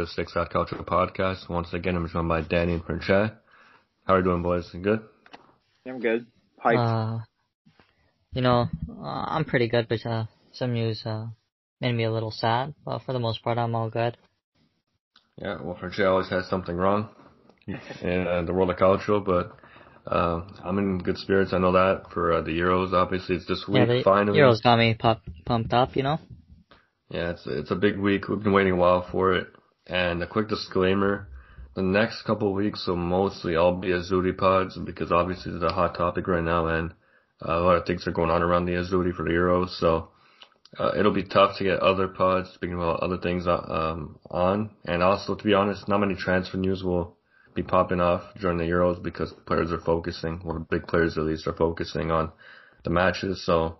back to the Six Side Calcio podcast. Once again, I'm joined by Danny and Pranchett. How are you doing, boys? Good? I'm good. Hyped. Uh, you know, uh, I'm pretty good, but uh, some news uh, made me a little sad. But for the most part, I'm all good. Yeah, well, Pranchett always has something wrong in uh, the world of calcio, but uh, I'm in good spirits. I know that for uh, the Euros. Obviously, it's this week yeah, the finally. Euros got me pop, pumped up, you know. Yeah, it's it's a big week. We've been waiting a while for it. And a quick disclaimer: the next couple of weeks will mostly all be Azzurri pods because obviously it's a hot topic right now, and uh, a lot of things are going on around the Azzurri for the Euros. So uh, it'll be tough to get other pods speaking about other things uh, um, on. And also, to be honest, not many transfer news will be popping off during the Euros because players are focusing, or big players at least, are focusing on the matches. So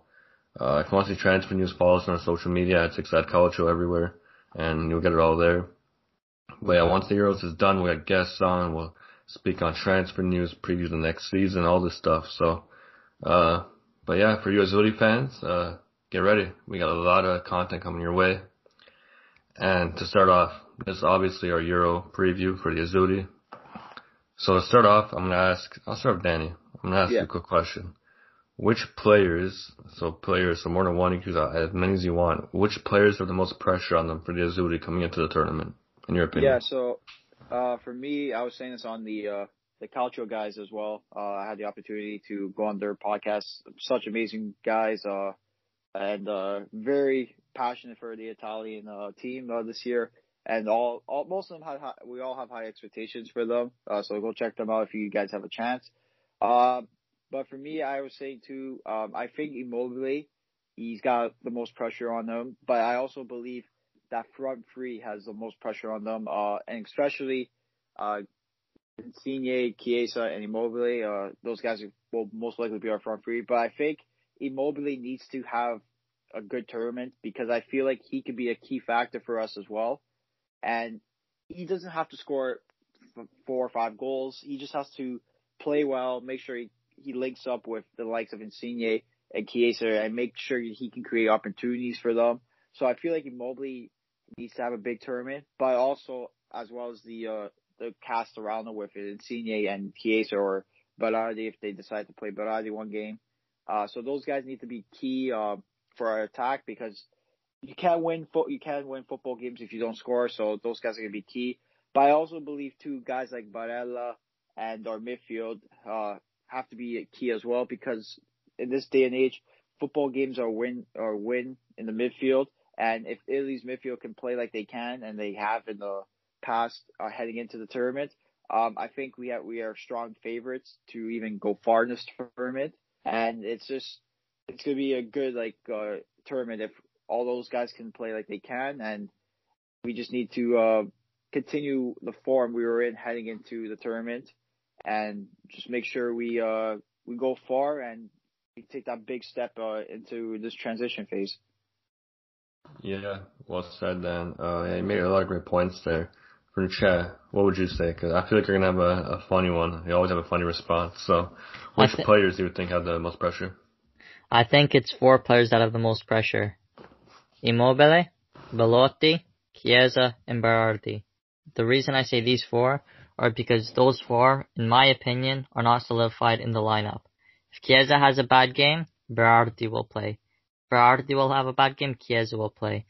uh, if you want to see transfer news, follow us on our social media at Six Culture everywhere, and you'll get it all there. But yeah, once the Euros is done, we got guests on. We'll speak on transfer news, preview the next season, all this stuff. So, uh, but yeah, for you Azzurri fans, uh, get ready. We got a lot of content coming your way. And to start off, this is obviously our Euro preview for the Azzurri. So to start off, I'm gonna ask. I'll start with Danny. I'm gonna ask yeah. you a quick question which players, so players, so more than one, you can as many as you want, which players have the most pressure on them for the Azzurri coming into the tournament, in your opinion? Yeah, so, uh, for me, I was saying this on the, uh, the Calcio guys as well. Uh, I had the opportunity to go on their podcast. Such amazing guys, uh, and, uh, very passionate for the Italian, uh, team, uh, this year. And all, all, most of them have, high, we all have high expectations for them. Uh, so go check them out if you guys have a chance. Uh, but for me, I would say too, um, I think Immobile, he's got the most pressure on them. But I also believe that front three has the most pressure on them, uh, and especially uh, Insigne, Chiesa, and Immobile. Uh, those guys will most likely be our front three. But I think Immobile needs to have a good tournament because I feel like he could be a key factor for us as well. And he doesn't have to score four or five goals. He just has to play well, make sure he he links up with the likes of Insigne and Chiesa and make sure he can create opportunities for them. So I feel like Immobile needs to have a big tournament, but also as well as the uh, the cast around him with it, Insigne and Chiesa or Berardi if they decide to play Berardi one game. Uh, so those guys need to be key uh, for our attack because you can't win fo- you can't win football games if you don't score. So those guys are gonna be key. But I also believe too guys like Barella and our midfield uh, have to be key as well because in this day and age, football games are win or win in the midfield. And if Italy's midfield can play like they can and they have in the past uh, heading into the tournament, um, I think we have we are strong favorites to even go far in this tournament. And it's just it's gonna be a good like uh, tournament if all those guys can play like they can, and we just need to uh, continue the form we were in heading into the tournament and just make sure we uh we go far and we take that big step uh, into this transition phase. Yeah, well said, Dan. Uh, yeah, you made a lot of great points there. From the chat, what would you say? Because I feel like you're gonna have a, a funny one. You always have a funny response. So, which th- players do you think have the most pressure? I think it's four players that have the most pressure: Immobile, Belotti, Chiesa, and Berardi. The reason I say these four are because those four, in my opinion, are not solidified in the lineup. If Chiesa has a bad game, Berardi will play. Berardi will have a bad game, Chiesa will play.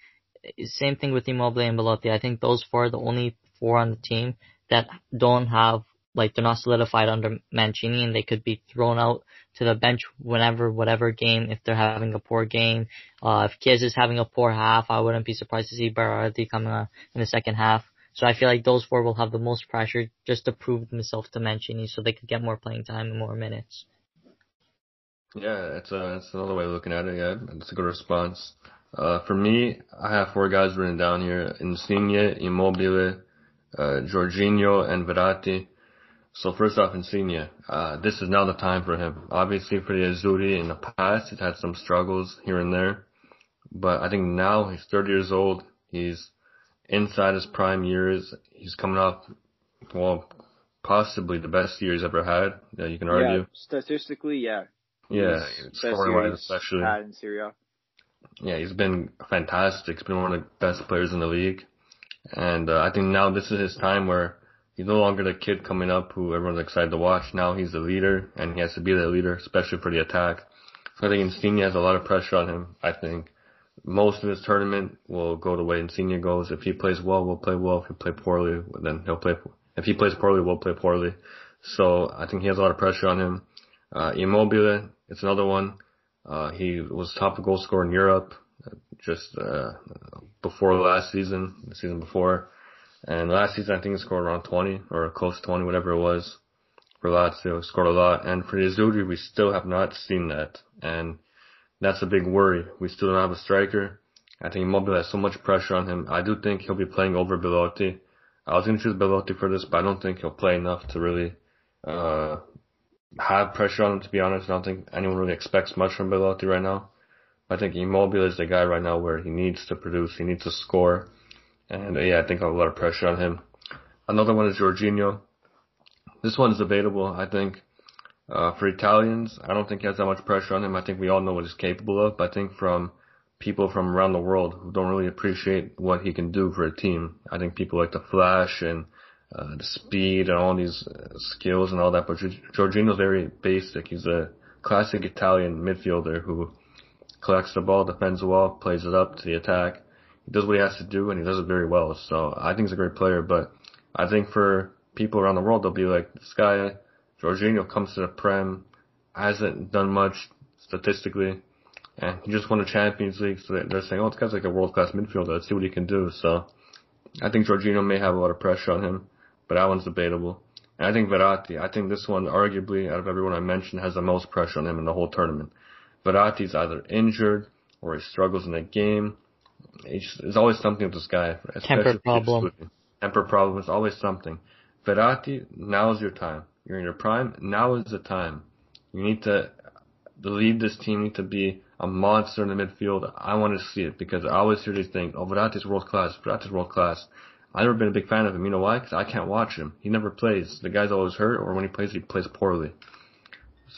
Same thing with Immobile and Belotti. I think those four are the only four on the team that don't have, like, they're not solidified under Mancini and they could be thrown out to the bench whenever, whatever game, if they're having a poor game. Uh, if Chiesa is having a poor half, I wouldn't be surprised to see Berardi coming uh, in the second half. So I feel like those four will have the most pressure just to prove themselves to Mancini so they could get more playing time and more minutes. Yeah, it's a it's another way of looking at it. Yeah, it's a good response. Uh, for me, I have four guys written down here: Insigne, Immobile, uh, Jorginho, and Verratti. So first off, Insigne. Uh, this is now the time for him. Obviously, for the Azzurri in the past, he's had some struggles here and there, but I think now he's 30 years old. He's inside his prime years. He's coming off, well, possibly the best year he's ever had. Yeah, you can argue. Yeah, statistically, yeah. Yeah, scoring wise especially. In Serie A. Yeah, he's been fantastic. He's been one of the best players in the league. And uh, I think now this is his time where he's no longer the kid coming up who everyone's excited to watch. Now he's the leader, and he has to be the leader, especially for the attack. So I think Insigne has a lot of pressure on him. I think most of his tournament will go the way Insigne goes. If he plays well, we'll play well. If he plays poorly, then he'll play. If he plays poorly, we'll play poorly. So I think he has a lot of pressure on him. Uh, Immobile, it's another one. Uh, he was top goal scorer in Europe just uh, before last season, the season before. And last season, I think he scored around 20 or close to 20, whatever it was. For Lazio, scored a lot. And for Azzurri, we still have not seen that. And that's a big worry. We still don't have a striker. I think Immobile has so much pressure on him. I do think he'll be playing over Belotti. I was going to choose Belotti for this, but I don't think he'll play enough to really uh, have pressure on him, to be honest. I don't think anyone really expects much from Belotti right now. I think Immobile is the guy right now where he needs to produce, he needs to score. And uh, yeah, I think a lot of pressure on him. Another one is Jorginho. This one is debatable. I think uh, for Italians, I don't think he has that much pressure on him. I think we all know what he's capable of. But I think from people from around the world who don't really appreciate what he can do for a team, I think people like the flash and uh, the speed and all these uh, skills and all that. But Jorginho's very basic. He's a classic Italian midfielder who collects the ball, defends well, plays it up to the attack. He does what he has to do, and he does it very well. So I think he's a great player. But I think for people around the world, they'll be like, this guy, Jorginho, comes to the Prem, hasn't done much statistically, and he just won the Champions League. So they're saying, oh, this guy's like a world class midfielder. Let's see what he can do. So I think Jorginho may have a lot of pressure on him but that one's debatable. And I think Verratti, I think this one, arguably, out of everyone I mentioned, has the most pressure on him in the whole tournament. Verratti's either injured or he struggles in a game. There's always something with this guy. Temper problem. Temper problem. It's always something. Verratti, now's your time. You're in your prime. Now is the time. You need to lead this team. You need to be a monster in the midfield. I want to see it because I always hear these things. Oh, Verratti's world class. Verratti's world class. I've never been a big fan of him. You know why? Because I can't watch him. He never plays. The guy's always hurt, or when he plays, he plays poorly.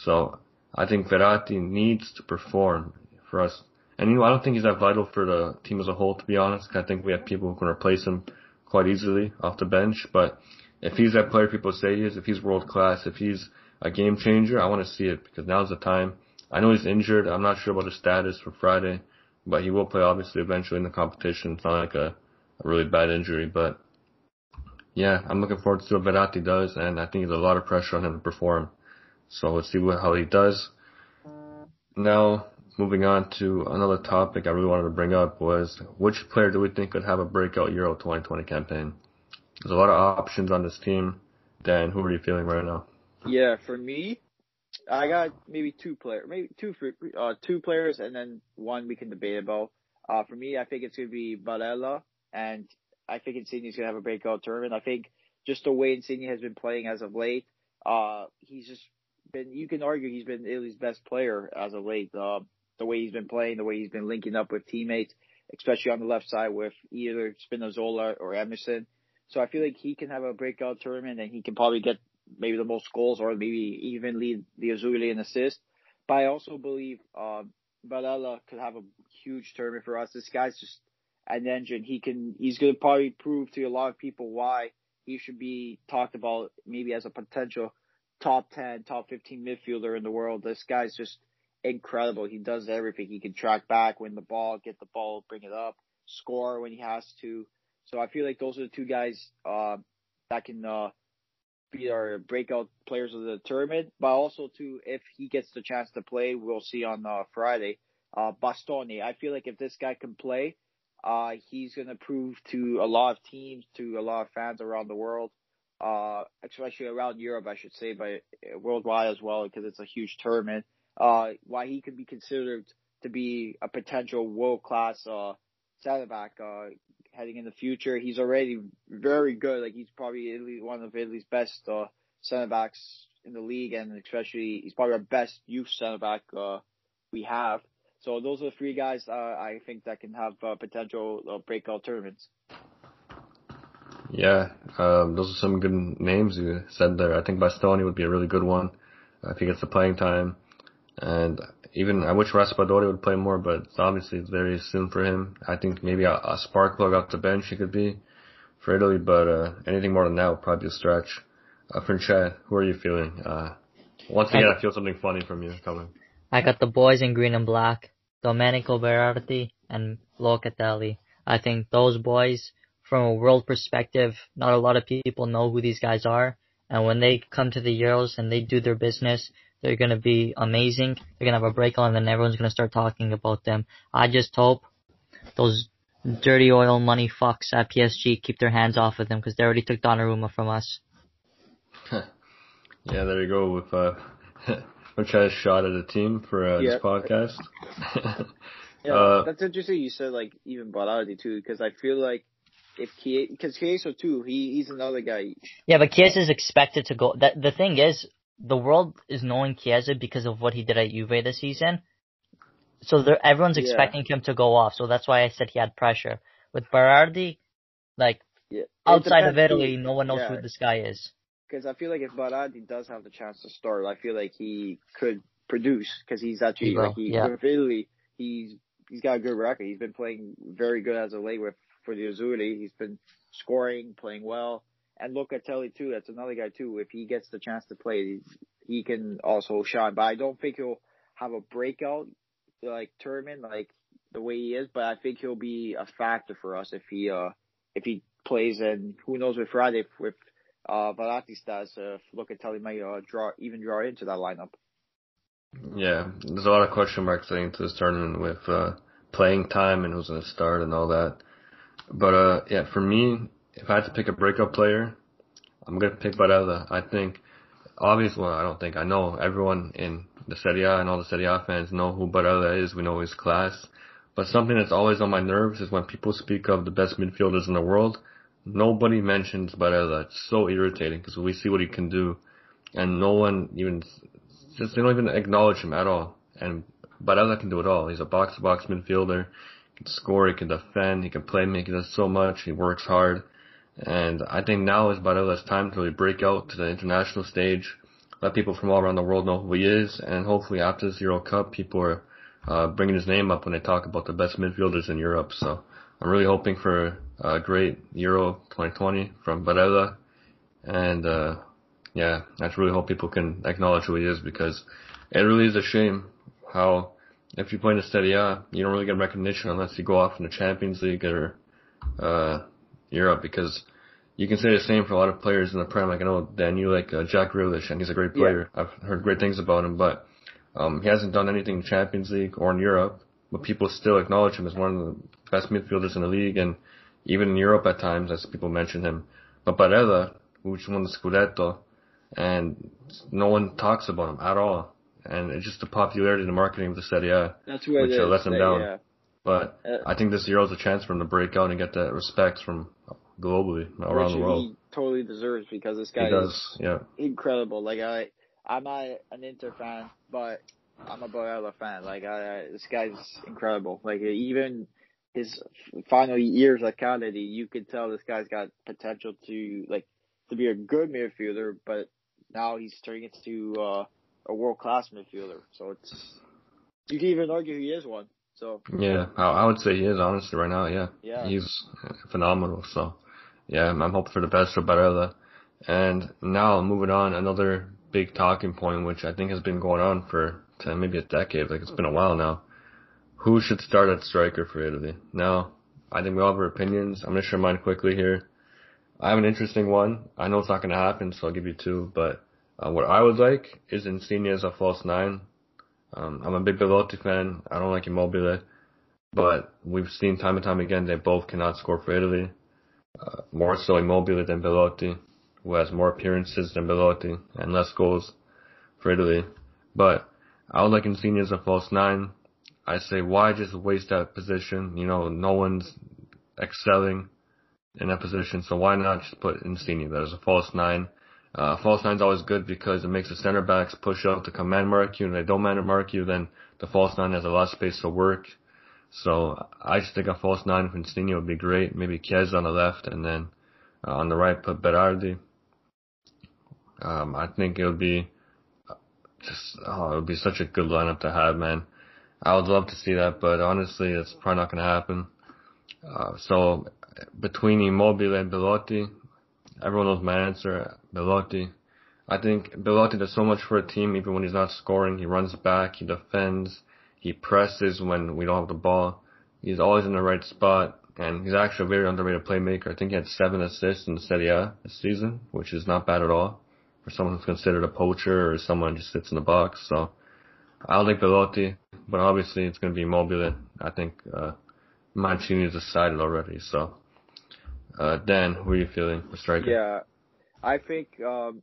So I think Verratti needs to perform for us. And you know, I don't think he's that vital for the team as a whole, to be honest. I think we have people who can replace him quite easily off the bench. But if he's that player people say he is, if he's world class, if he's a game changer, I want to see it because now's the time. I know he's injured. I'm not sure about his status for Friday, but he will play obviously eventually in the competition. It's not like a a really bad injury. But yeah, I'm looking forward to what Verratti does, and I think there's a lot of pressure on him to perform. So let's see what, how he does. Now, moving on to another topic I really wanted to bring up was which player do we think could have a breakout Euro 2020 campaign? There's a lot of options on this team. Dan, who are you feeling right now? Yeah, for me, I got maybe two players, maybe two uh, two players, and then one we can debate about. Uh, for me, I think it's gonna be Barella and I think Insigne's gonna have a breakout tournament. I think just the way Insigne has been playing as of late, uh, he's just been. You can argue he's been Italy's best player as of late. Uh, the way he's been playing, the way he's been linking up with teammates, especially on the left side with either Spinazzola or Emerson. So I feel like he can have a breakout tournament and he can probably get maybe the most goals or maybe even lead the Azzurri in assists. But I also believe uh, Barella could have a huge tournament for us. This guy's just an engine. He can, he's going to probably prove to a lot of people why he should be talked about maybe as a potential top 10, top 15 midfielder in the world. This guy's just incredible. He does everything. He can track back, win the ball, get the ball, bring it up, score when he has to. So I feel like those are the two guys, uh, that can, uh, be our breakout players of the tournament, but also too, if he gets the chance to play, we'll see on uh, Friday. Uh, Bastoni, I feel like if this guy can play, uh, he's going to prove to a lot of teams, to a lot of fans around the world, uh, especially around Europe, I should say, but worldwide as well, because it's a huge tournament, uh, why he could be considered to be a potential world class, uh, center back, uh, heading in the future. He's already very good. Like he's probably Italy, one of Italy's best, uh, center backs in the league, and especially he's probably our best youth center back, uh, we have. So those are the three guys uh, I think that can have uh, potential uh, breakout tournaments. Yeah, um, those are some good names you said there. I think Bastoni would be a really good one uh, if he gets the playing time. And even I wish Raspadori would play more, but obviously it's very soon for him. I think maybe a, a spark plug off the bench he could be. for Italy, but uh, anything more than that would probably be a stretch. Uh, for Chad, who are you feeling? Uh, once again, I, I feel something funny from you coming. I got the boys in green and black, Domenico Berardi and Locatelli. I think those boys, from a world perspective, not a lot of people know who these guys are. And when they come to the Euros and they do their business, they're gonna be amazing. They're gonna have a breakout and then everyone's gonna start talking about them. I just hope those dirty oil money fucks at PSG keep their hands off of them because they already took Donnarumma from us. yeah, there you go with uh, which has shot at a team for uh, yeah. this podcast. yeah, uh, that's interesting. You said like even Berardi too, because I feel like if because Chiesa too, he he's another guy. Yeah, but Chiesa is expected to go. That the thing is, the world is knowing Chiesa because of what he did at Juve this season. So everyone's yeah. expecting him to go off. So that's why I said he had pressure. With Berardi, like yeah. outside of Italy, no one knows yeah. who this guy is. Because I feel like if Berardi does have the chance to start, I feel like he could produce because he's actually he like he yeah. with Italy, he's he's got a good record. He's been playing very good as a late with for the Azzurri. He's been scoring, playing well. And Locatelli too. That's another guy too. If he gets the chance to play, he can also shine. But I don't think he'll have a breakout like tournament like the way he is. But I think he'll be a factor for us if he uh if he plays. And who knows with Friday with uh Verratti starts, uh, Locatelli might uh, draw even draw into that lineup. Yeah, there's a lot of question marks into this tournament with uh, playing time and who's going to start and all that. But uh, yeah, for me, if I had to pick a breakup player, I'm gonna pick Barella. I think, obviously, well, I don't think I know everyone in the Serie A and all the Serie A fans know who Barella is. We know his class. But something that's always on my nerves is when people speak of the best midfielders in the world, nobody mentions Barella. It's so irritating because we see what he can do, and no one even just they don't even acknowledge him at all. And Barella can do it all. He's a box to box midfielder. He can score, he can defend, he can play make, he does so much, he works hard. And I think now is Barella's time to really break out to the international stage, let people from all around the world know who he is, and hopefully after this Euro Cup, people are uh, bringing his name up when they talk about the best midfielders in Europe. So I'm really hoping for a great Euro 2020 from Barella, and uh, yeah, I just really hope people can acknowledge who he is because it really is a shame how if you play in the Serie A, you don't really get recognition unless you go off in the Champions League or uh, Europe because you can say the same for a lot of players in the Prem. Like I know Dan, you like uh, Jack Grealish, and he's a great player. Yeah. I've heard great things about him, but um, he hasn't done anything in Champions League or in Europe. But people still acknowledge him as one of the best midfielders in the league, and even in Europe at times, as people mention him. But Barella, which won the Scudetto, and no one talks about him at all and it's just the popularity and the marketing of the Serie A, That's which uh, lets him down. Yeah. But uh, I think this Euro is a chance for him to break out and get that respect from globally around the world. He totally deserves because this guy does, is yeah. incredible. Like I, I'm not an Inter fan, but I'm a Barella fan. Like I, this guy's incredible. Like even his final years at Cagliari, you could tell this guy's got potential to like to be a good midfielder, but now he's turning into uh, a world class midfielder. So it's you can even argue he is one. So yeah, I, would say he is honestly right now. Yeah, yeah, he's phenomenal. So yeah, I'm hoping for the best for Barella. And now moving on, another big talking point, which I think has been going on for maybe a decade. Like it's been a while now. Who should start at striker for Italy? Now, I think we all have our opinions. I'm gonna share mine quickly here. I have an interesting one. I know it's not gonna happen, so I'll give you two. But uh, what I would like is Insigne as a false nine. Um, I'm a big Belotti fan. I don't like Immobile, but we've seen time and time again they both cannot score for Italy. Uh, more so Immobile than Belotti, who has more appearances than Belotti and less goals for Italy. But I would like Insigne as a false nine. I say why just waste that position? You know, no one's excelling in that position, so why not just put Insigne there as a false nine? Uh, false nine's always good because it makes the center backs push up to command mark you, and they don't man mark you, then the false nine has a lot of space to work. So I just think a false nine for Insigne would be great. Maybe Chiesa on the left, and then uh, on the right put Berardi. Um, I think it would be just oh, it would be such a good lineup to have, man. I would love to see that, but honestly, it's probably not going to happen. Uh, so between Immobile and Belotti, everyone knows my answer. Belotti. I think Belotti does so much for a team even when he's not scoring. He runs back, he defends, he presses when we don't have the ball. He's always in the right spot, and he's actually a very underrated playmaker. I think he had seven assists in the Serie A this season, which is not bad at all for someone who's considered a poacher or someone who just sits in the box. So I like Belotti, but obviously it's going to be Immobile. I think uh, Mancini is decided already. So uh, Dan, who are you feeling for striker? Yeah, I think um,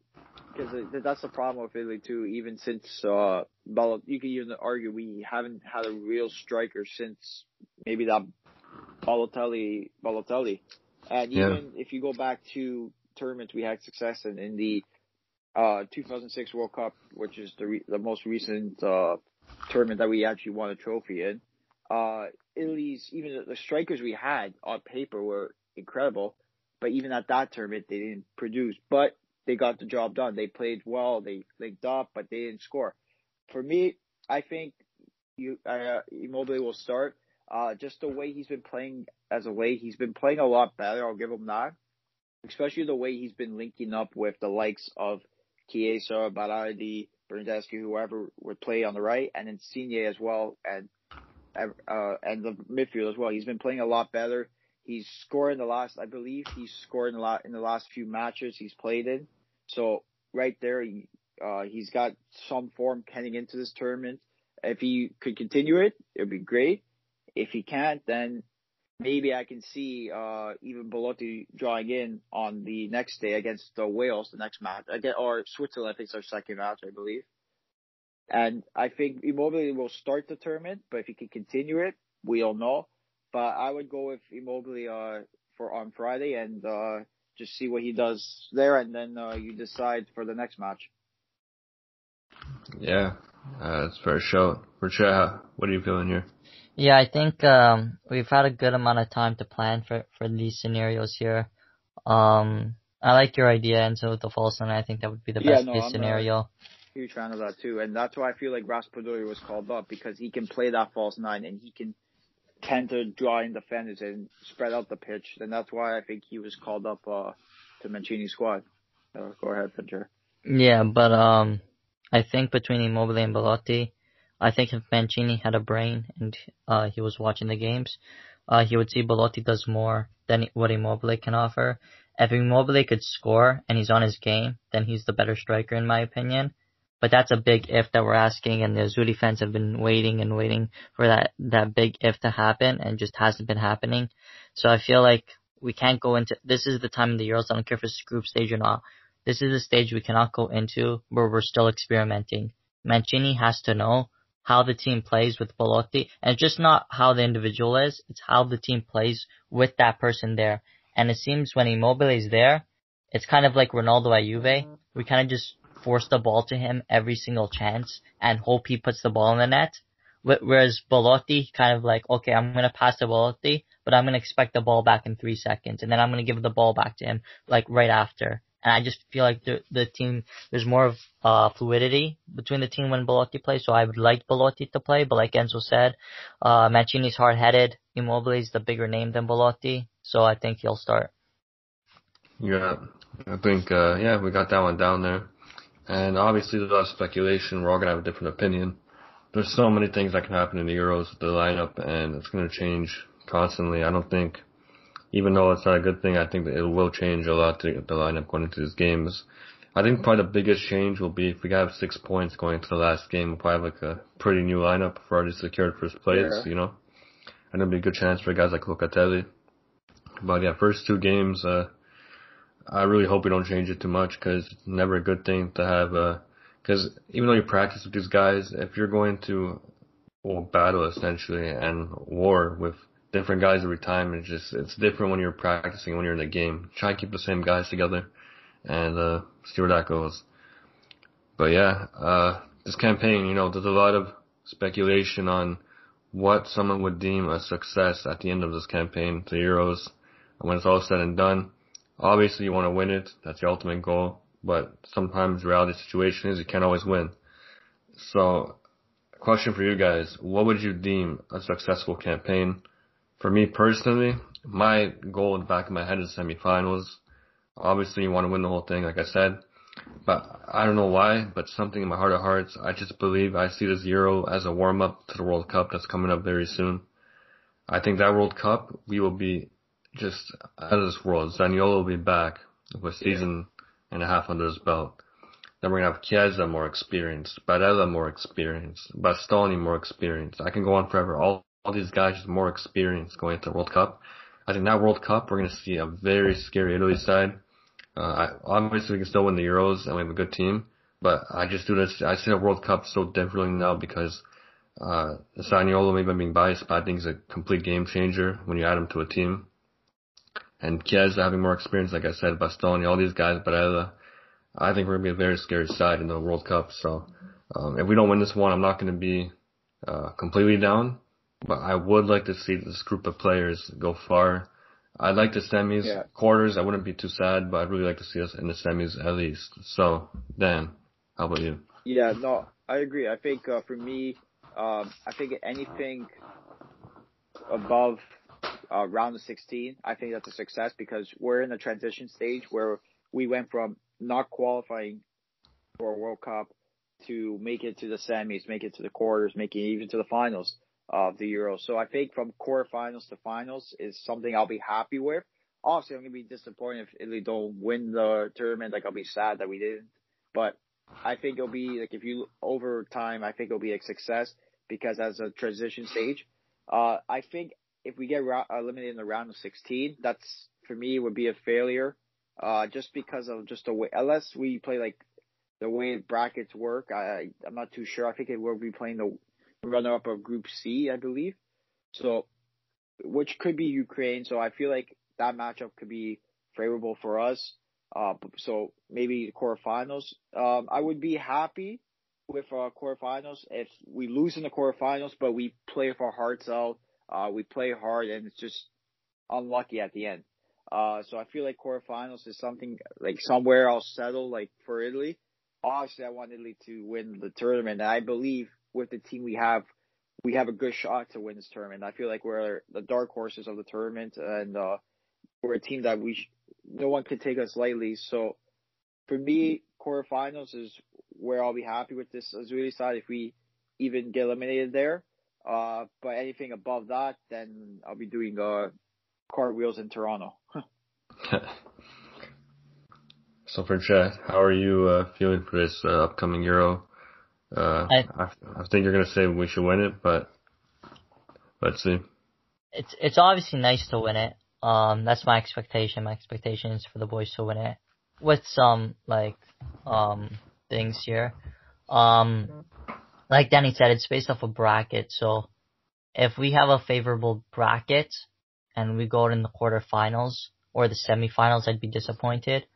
because that's the problem with Italy too. Even since uh, you can even argue we haven't had a real striker since maybe that Balotelli, Balotelli, and even yeah. if you go back to tournaments we had success in in the uh, 2006 World Cup, which is the re- the most recent uh, tournament that we actually won a trophy in. Uh, Italy's even the, the strikers we had on paper were incredible, but even at that tournament they didn't produce. But they got the job done. They played well. They linked up, but they didn't score. For me, I think you uh, Immobile will start. Uh, just the way he's been playing as a way he's been playing a lot better. I'll give him that. Especially the way he's been linking up with the likes of Chiesa, Berardi, Bernardeschi, whoever would play on the right, and then Insigne as well, and uh, and the midfield as well. He's been playing a lot better. He's scoring in the last, I believe, he's scored a lot in the last few matches he's played in. So right there, he, uh, he's got some form heading into this tournament. If he could continue it, it would be great. If he can't, then maybe I can see uh, even Belotti drawing in on the next day against the Wales, the next match, again, or Switzerland. I think it's our second match, I believe. And I think Immobile will start the tournament, but if he can continue it, we all know. But I would go with Immobile uh, for on Friday and uh, just see what he does there, and then uh, you decide for the next match. Yeah, uh, that's fair show. Richa, what are you feeling here? Yeah, I think um, we've had a good amount of time to plan for for these scenarios here. Um, I like your idea, and so with the false nine, I think that would be the yeah, best no, case I'm scenario. A huge fan of that too, and that's why I feel like Raspadori was called up because he can play that false nine and he can tend to draw in defenders and spread out the pitch, and that's why I think he was called up uh, to Mancini's squad. Uh, go ahead, Fincher. Yeah, but um, I think between Immobile and Belotti, I think if Mancini had a brain and uh, he was watching the games, uh, he would see Belotti does more than what Immobile can offer. If Immobile could score and he's on his game, then he's the better striker in my opinion. But that's a big if that we're asking, and the Azzurri fans have been waiting and waiting for that that big if to happen, and just hasn't been happening. So I feel like we can't go into this is the time in the Euros. I don't care if it's group stage or not. This is a stage we cannot go into where we're still experimenting. Mancini has to know how the team plays with Belotti, and it's just not how the individual is, it's how the team plays with that person there. And it seems when Immobile is there, it's kind of like Ronaldo at Juve. We kind of just force the ball to him every single chance and hope he puts the ball in the net. Whereas Belotti kind of like, okay, I'm going to pass to Belotti, but I'm going to expect the ball back in three seconds. And then I'm going to give the ball back to him like right after. And I just feel like the, the team, there's more of, uh, fluidity between the team when Belotti plays. So I would like Belotti to play, but like Enzo said, uh, Mancini's hard-headed. Immobile is the bigger name than Belotti. So I think he'll start. Yeah. I think, uh, yeah, we got that one down there. And obviously there's a lot of speculation. We're all gonna have a different opinion. There's so many things that can happen in the Euros the lineup, and it's gonna change constantly. I don't think, even though it's not a good thing, I think that it will change a lot to the lineup going into these games. I think probably the biggest change will be if we have six points going into the last game, we'll probably have like a pretty new lineup for already secured first place, yeah. you know. And it'll be a good chance for guys like Locatelli. But yeah, first two games, uh, I really hope we don't change it too much because it's never a good thing to have. Because uh, even though you practice with these guys, if you're going to well, battle essentially and war with different guys every time, it's just it's different when you're practicing when you're in the game. Try and keep the same guys together and uh, see where that goes. But yeah, uh, this campaign, you know, there's a lot of speculation on what someone would deem a success at the end of this campaign, the Euros, and when it's all said and done. Obviously, you want to win it. That's your ultimate goal. But sometimes reality situation is you can't always win. So, question for you guys: What would you deem a successful campaign? For me personally, my goal in the back of my head is semifinals. Obviously, you want to win the whole thing, like I said. But I don't know why, but something in my heart of hearts, I just believe I see this Euro as a warm up to the World Cup that's coming up very soon. I think that World Cup, we will be just out of this world. Zaniolo will be back with a season yeah. and a half under his belt. Then we're gonna have Chiesa more experienced, Barella more experienced, Bastoni more experienced. I can go on forever. All, all these guys just more experience going into the World Cup. I think that World Cup, we're gonna see a very scary Italy side. Uh, obviously we can still win the Euros and we have a good team, but I just do this, I see the World Cup so differently now because, uh, Zaniolo, maybe I'm being biased, but I think he's a complete game changer when you add him to a team. And Chiesa having more experience, like I said, Bastoni, all these guys, Barella, I think we're gonna be a very scary side in the World Cup. So um, if we don't win this one, I'm not gonna be uh, completely down, but I would like to see this group of players go far. I'd like the semis, yeah. quarters. I wouldn't be too sad, but I'd really like to see us in the semis at least. So, Dan, how about you? Yeah, no, I agree. I think uh, for me, um, I think anything above uh, round of 16, I think that's a success because we're in a transition stage where we went from not qualifying for a World Cup to make it to the semis, make it to the quarters, make it even to the finals of the Euro. So I think from quarterfinals to finals is something I'll be happy with. Obviously, I'm gonna be disappointed if Italy don't win the tournament. Like I'll be sad that we didn't. But I think it'll be like if you over time, I think it'll be a success because as a transition stage, uh, I think if we get eliminated in the round of 16, that's for me would be a failure uh, just because of just the way, unless we play like the way brackets work, I, I'm not too sure. I think it will be playing the runner up of Group C, I believe. So, which could be Ukraine. So I feel like that matchup could be favorable for us. Uh, so maybe the quarterfinals. Um, I would be happy with uh, quarterfinals if we lose in the quarterfinals, but we play with our hearts out. Uh, we play hard and it's just unlucky at the end. Uh, so I feel like quarterfinals is something like somewhere I'll settle like for Italy. Obviously, I want Italy to win the tournament. And I believe with the team we have, we have a good shot to win this tournament. I feel like we're the dark horses of the tournament, and uh, we're a team that we sh- no one can take us lightly. So for me, quarterfinals is where I'll be happy with this Azzurri side if we even get eliminated there. Uh, but anything above that, then I'll be doing uh, cartwheels in Toronto. so for Chad, how are you uh, feeling for this uh, upcoming Euro? Uh, I, I, I think you're gonna say we should win it, but let's see. It's it's obviously nice to win it. Um, that's my expectation. My expectation is for the boys to win it with some like um things here. Um, like Danny said, it's based off a bracket. So if we have a favorable bracket and we go in the quarterfinals, or the semifinals, I'd be disappointed.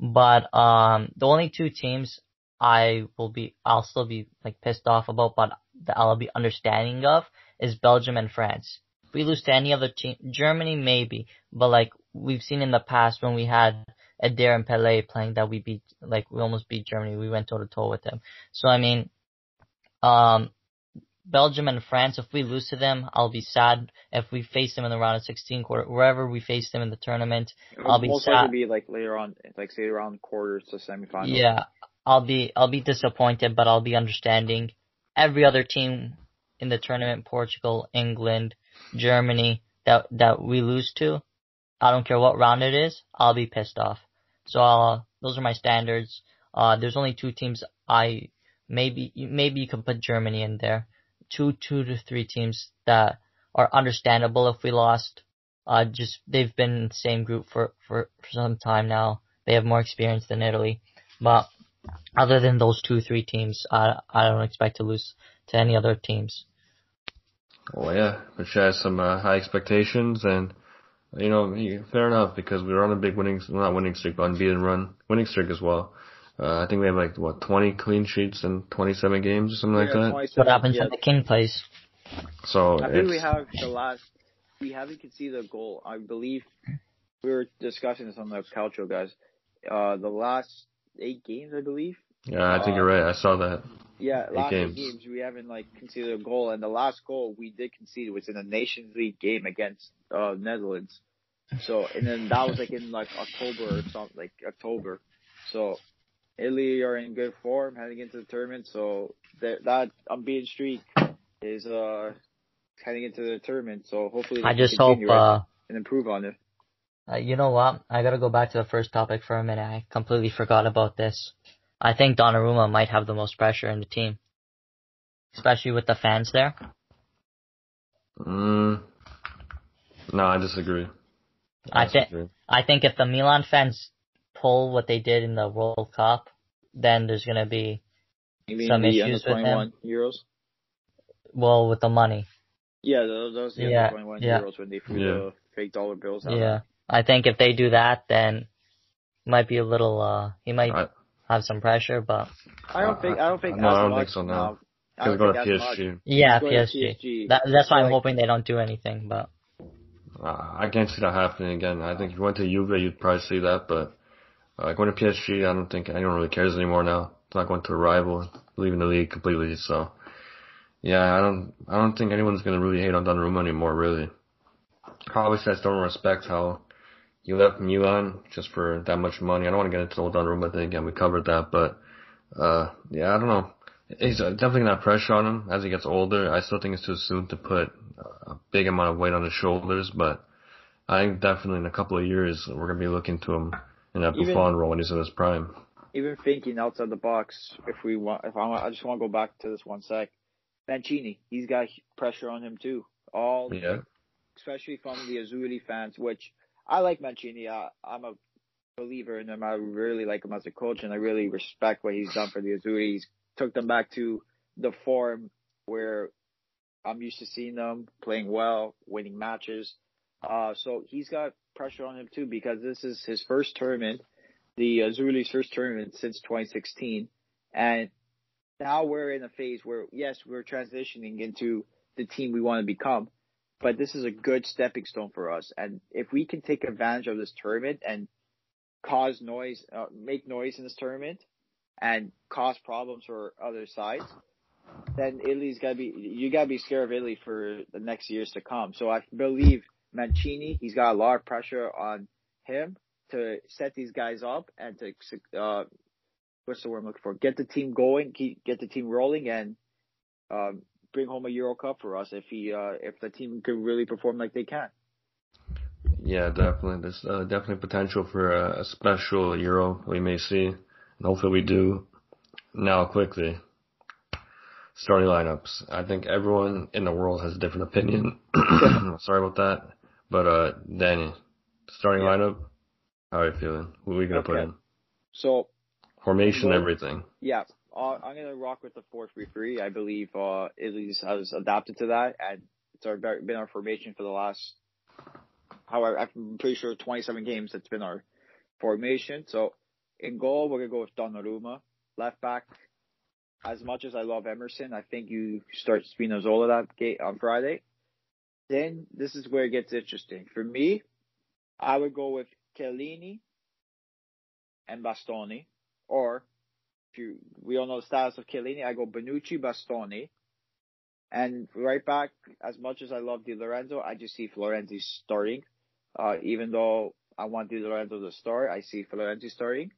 But um, the only two teams I will be, I'll still be like pissed off about, but that I'll be understanding of is Belgium and France. If we lose to any other team, Germany maybe, but like we've seen in the past when we had Eder and Pellè playing that we beat, like we almost beat Germany. We went toe to toe with them. So I mean, um, Belgium and France, if we lose to them, I'll be sad. If we face them in the round of 16 quarter, wherever we face them in the tournament, I'll be most sad. likely be like later on, like say around quarters to semifinals. Yeah, I'll be I'll be disappointed, but I'll be understanding. Every other team in the tournament, Portugal, England, Germany, that that we lose to, I don't care what round it is, I'll be pissed off. So uh, those are my standards. Uh, there's only two teams I maybe maybe you can put Germany in there two, two to three teams that are understandable if we lost. Uh, just they've been in the same group for, for, for some time now. They have more experience than Italy, but other than those two, three teams, I I don't expect to lose to any other teams. Well, yeah, which has some uh, high expectations, and you know, fair enough because we were on a big winning, not winning streak, but unbeaten run, winning streak as well. Uh, I think we have like what 20 clean sheets in 27 games or something yeah, like that. What happens yeah. when the king plays? So I think we have the last. We haven't conceded a goal. I believe we were discussing this on the Calcio guys. Uh, the last eight games, I believe. Yeah, I think uh, you're right. I saw that. Yeah, eight last games. games we haven't like conceded a goal, and the last goal we did concede was in a Nations League game against uh, Netherlands. So and then that was like in like October or something, like October. So Italy are in good form heading into the tournament. So that that unbeaten streak is uh heading into the tournament. So hopefully I just hope, continue it uh, and improve on it. Uh, you know what? I gotta go back to the first topic for a minute. I completely forgot about this. I think Donnarumma might have the most pressure in the team. Especially with the fans there. Mm, no, I disagree. I thi- disagree. I think if the Milan fans pull what they did in the World Cup, then there's gonna be, You mean some the issues with under 21 Euros? well, with the money. Yeah, those, those the Yeah, under 21 yeah. Euros when they threw Yeah. the fake dollar bills out. Yeah. I think if they do that, then might be a little, uh, he might I- have some pressure, but I don't think I don't think No, I don't think so, no. I Because don't go think to. PSG. yeah, PSG. PSG. That, that's why I'm Like- hoping they don't do anything, but Uh, I can't see that happening again. I think if you went to Juve, you'd probably see that, but uh, going to PSG, I don't think anyone really cares anymore now. It's not going to a rival, leaving the league completely. So, yeah, I don't, I don't think anyone's gonna really hate on Donnarumma anymore. Really, obviously, I still don't respect how he left Milan just for that much money. I don't want to get into the whole Donnarumma thing again. We covered that, but uh, yeah, I don't know. He's uh, definitely gonna pressure on him as he gets older. I still think it's too soon to put a big amount of weight on his shoulders, but I think definitely in a couple of years we're gonna be looking to him in that Even- Buffon role when he's in his prime. Even thinking outside the box, if we want, if I want, I just want to go back to this one sec. Mancini, he's got pressure on him too. All Yeah, especially from the Azzurri fans, which I like Mancini. I, I'm a believer in him. I really like him as a coach, and I really respect what he's done for the Azzurri. He's took them back to the form where I'm used to seeing them playing well, winning matches. Uh, so he's got pressure on him too because this is his first tournament, the Azzurri's first tournament since 2016, and now we're in a phase where yes, we're transitioning into the team we want to become but this is a good stepping stone for us. And if we can take advantage of this tournament and cause noise, uh, make noise in this tournament, and cause problems for other sides, then Italy's gotta be you gotta be scared of Italy for the next years to come. So I believe Mancini, he's got a lot of pressure on him to set these guys up and to uh, what's the word I'm looking for? Get the team going, keep get the team rolling, and um, bring home a Euro Cup for us if he uh, if the team could really perform like they can. yeah, definitely. There's uh, definitely potential for a, a special Euro we may see, and hopefully we do. Now, quickly, starting lineups. I think everyone in the world has a different opinion. Sorry about that, but uh, Danny, starting Yeah. lineup. How are you feeling? Who are we gonna put in? So Formation, Well- everything. yeah, uh, I'm gonna rock with the four three three. I believe uh, Italy's has adapted to that, and it's our been our formation for the last. However, I'm pretty sure 27 games. It's been our formation. So in goal, we're gonna go with Donnarumma. Left back, as much as I love Emerson, I think you start Spinazzola that game on Friday. Then this is where it gets interesting. For me, I would go with Chiellini and Bastoni, or you we all know the status of Chiellini, I go Bonucci, Bastoni, and right back. As much as I love Di Lorenzo, I just see Florenzi starting. Uh, even though I want Di Lorenzo to start, I see Florenzi starting.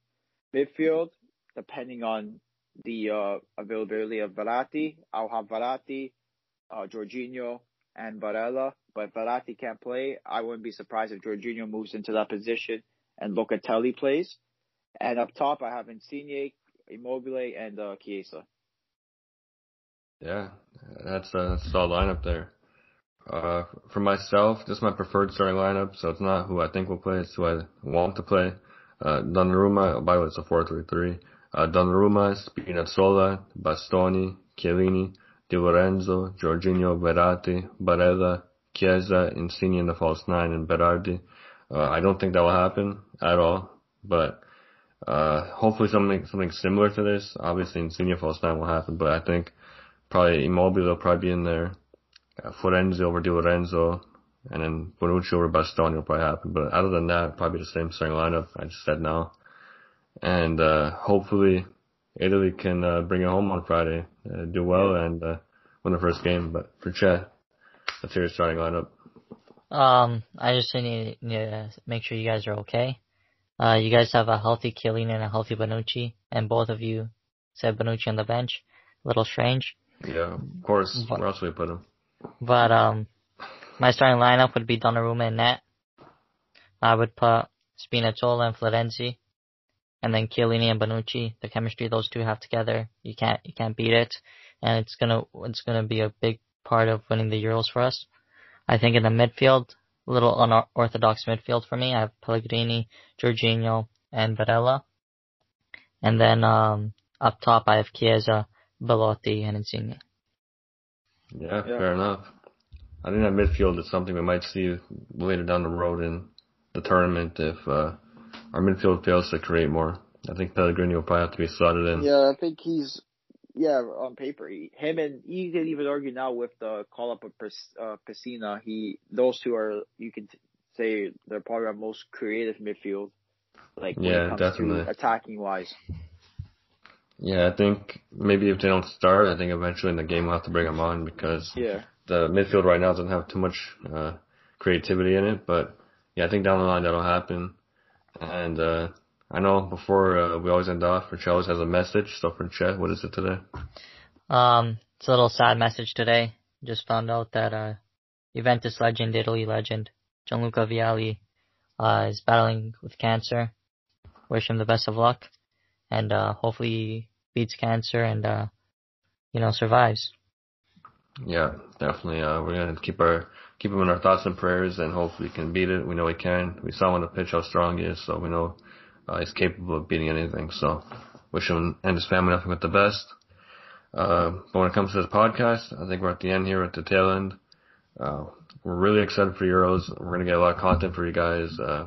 Midfield, depending on the uh, availability of Verratti, I'll have Verratti, uh, Jorginho, and Barella. But Verratti can't play, I wouldn't be surprised if Jorginho moves into that position and Locatelli plays. And up top, I have Insigne, Immobile, and uh, Chiesa. Yeah, that's a solid lineup there. Uh, for myself, this is my preferred starting lineup, so it's not who I think will play, it's who I want to play. Uh, Donnarumma, by the way, it's a 4-3-3. Uh, Donnarumma, Spinazzola, Bastoni, Chiellini, Di Lorenzo, Jorginho, Verratti, Barella, Chiesa, Insigne in the false nine, and Berardi. Uh, I don't think that will happen at all, but uh, hopefully something something similar to this. Obviously, Insigne false nine will happen, but I think probably Immobile will probably be in there. Uh, Florenzi over Di Lorenzo, and then Bonucci over Bastoni will probably happen. But other than that, probably the same starting lineup I just said now. And uh, hopefully Italy can uh, bring it home on Friday, uh, do well, and uh, win the first game. But for Chet, let's hear your starting lineup. Um, I just need, need to make sure you guys are okay. Uh, you guys have a healthy Chiellini and a healthy Bonucci, and both of you said Bonucci on the bench. A little strange. Yeah, of course. Where else would we put him? But um, my starting lineup would be Donnarumma and net. I would put Spinazzola and Florenzi, and then Chiellini and Bonucci. The chemistry those two have together, you can't you can't beat it, and it's gonna it's gonna be a big part of winning the Euros for us. I think in the midfield, a little unorthodox midfield for me. I have Pellegrini, Jorginho, and Barella. And then um, up top, I have Chiesa, Belotti, and Insigne. Yeah, yeah, fair enough. I think that midfield is something we might see later down the road in the tournament if uh, our midfield fails to create more. I think Pellegrini will probably have to be slotted in. Yeah, I think he's yeah on paper he, him and you could even argue now with the call up of uh, Pessina. He those two are you could say they're probably our most creative midfield. Like yeah, definitely attacking wise. Yeah, I think maybe if they don't start, I think eventually in the game we'll have to bring them on because yeah. the midfield right now doesn't have too much uh, creativity in it. But yeah, I think down the line that'll happen. And uh, I know before uh, we always end off, Richellis has a message. So for Chet, what is it today? Um, it's a little sad message today. Just found out that uh, Juventus legend, Italy legend, Gianluca Vialli, uh, is battling with cancer. Wish him the best of luck, and uh, hopefully beats cancer and uh, you know survives. Yeah, definitely. Uh, we're gonna keep our keep him in our thoughts and prayers, and hopefully he can beat it. We know he can. We saw him on the pitch how strong he is, so we know uh, he's capable of beating anything. So wish him and his family nothing but the best. Uh, but when it comes to this podcast, I think we're at the end here, at the tail end. Uh, we're really excited for Euros. We're gonna get a lot of content for you guys. Uh,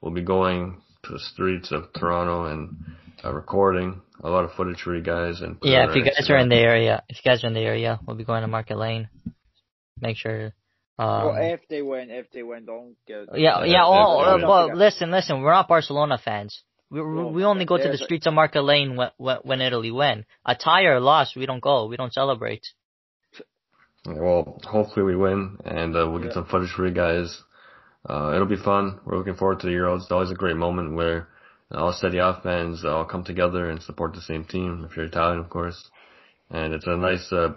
we'll be going to the streets of Toronto and uh, recording a lot of footage for you guys. And yeah, if you guys are in the area, if you guys are in the area, we'll be going to Market Lane. Make sure. Um, well, if they win, if they win, don't get. Yeah, yeah. Oh, uh, well, listen, listen. We're not Barcelona fans. We well, we only go to the streets of Market Lane when, when Italy win. A tie or a loss, we don't go. We don't celebrate. Well, hopefully we win, and uh, we'll get yeah. some footage for you guys. Uh, it'll be fun. We're looking forward to the Euros. It's always a great moment where all Serie A fans all come together and support the same team. If you're Italian, of course. And it's a nice, uh,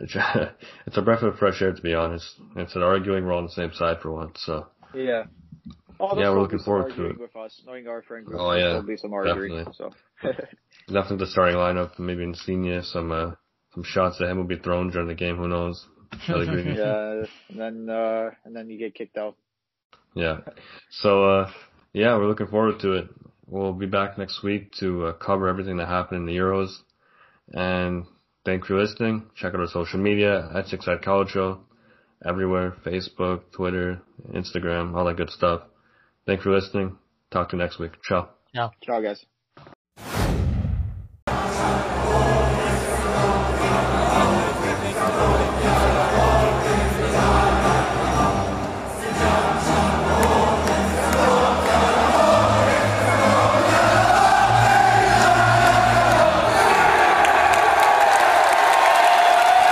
it's a breath of fresh air to be honest. Instead of arguing, we're on the same side for once. So. Yeah. Oh, yeah, we're looking forward to it. With us, knowing our friend group, oh yeah, there'll be some arguing. Definitely. So. definitely the starting lineup. Maybe Insigne, some uh, some shots at him will be thrown during the game. Who knows? yeah, and then uh, and then you get kicked out. Yeah. So uh, yeah, we're looking forward to it. We'll be back next week to uh, cover everything that happened in the Euros. And thank you for listening. Check out our social media at Six Side Calcio Show. Everywhere. Facebook, Twitter, Instagram, all that good stuff. Thanks for listening. Talk to you next week. Ciao. Ciao. Ciao, guys.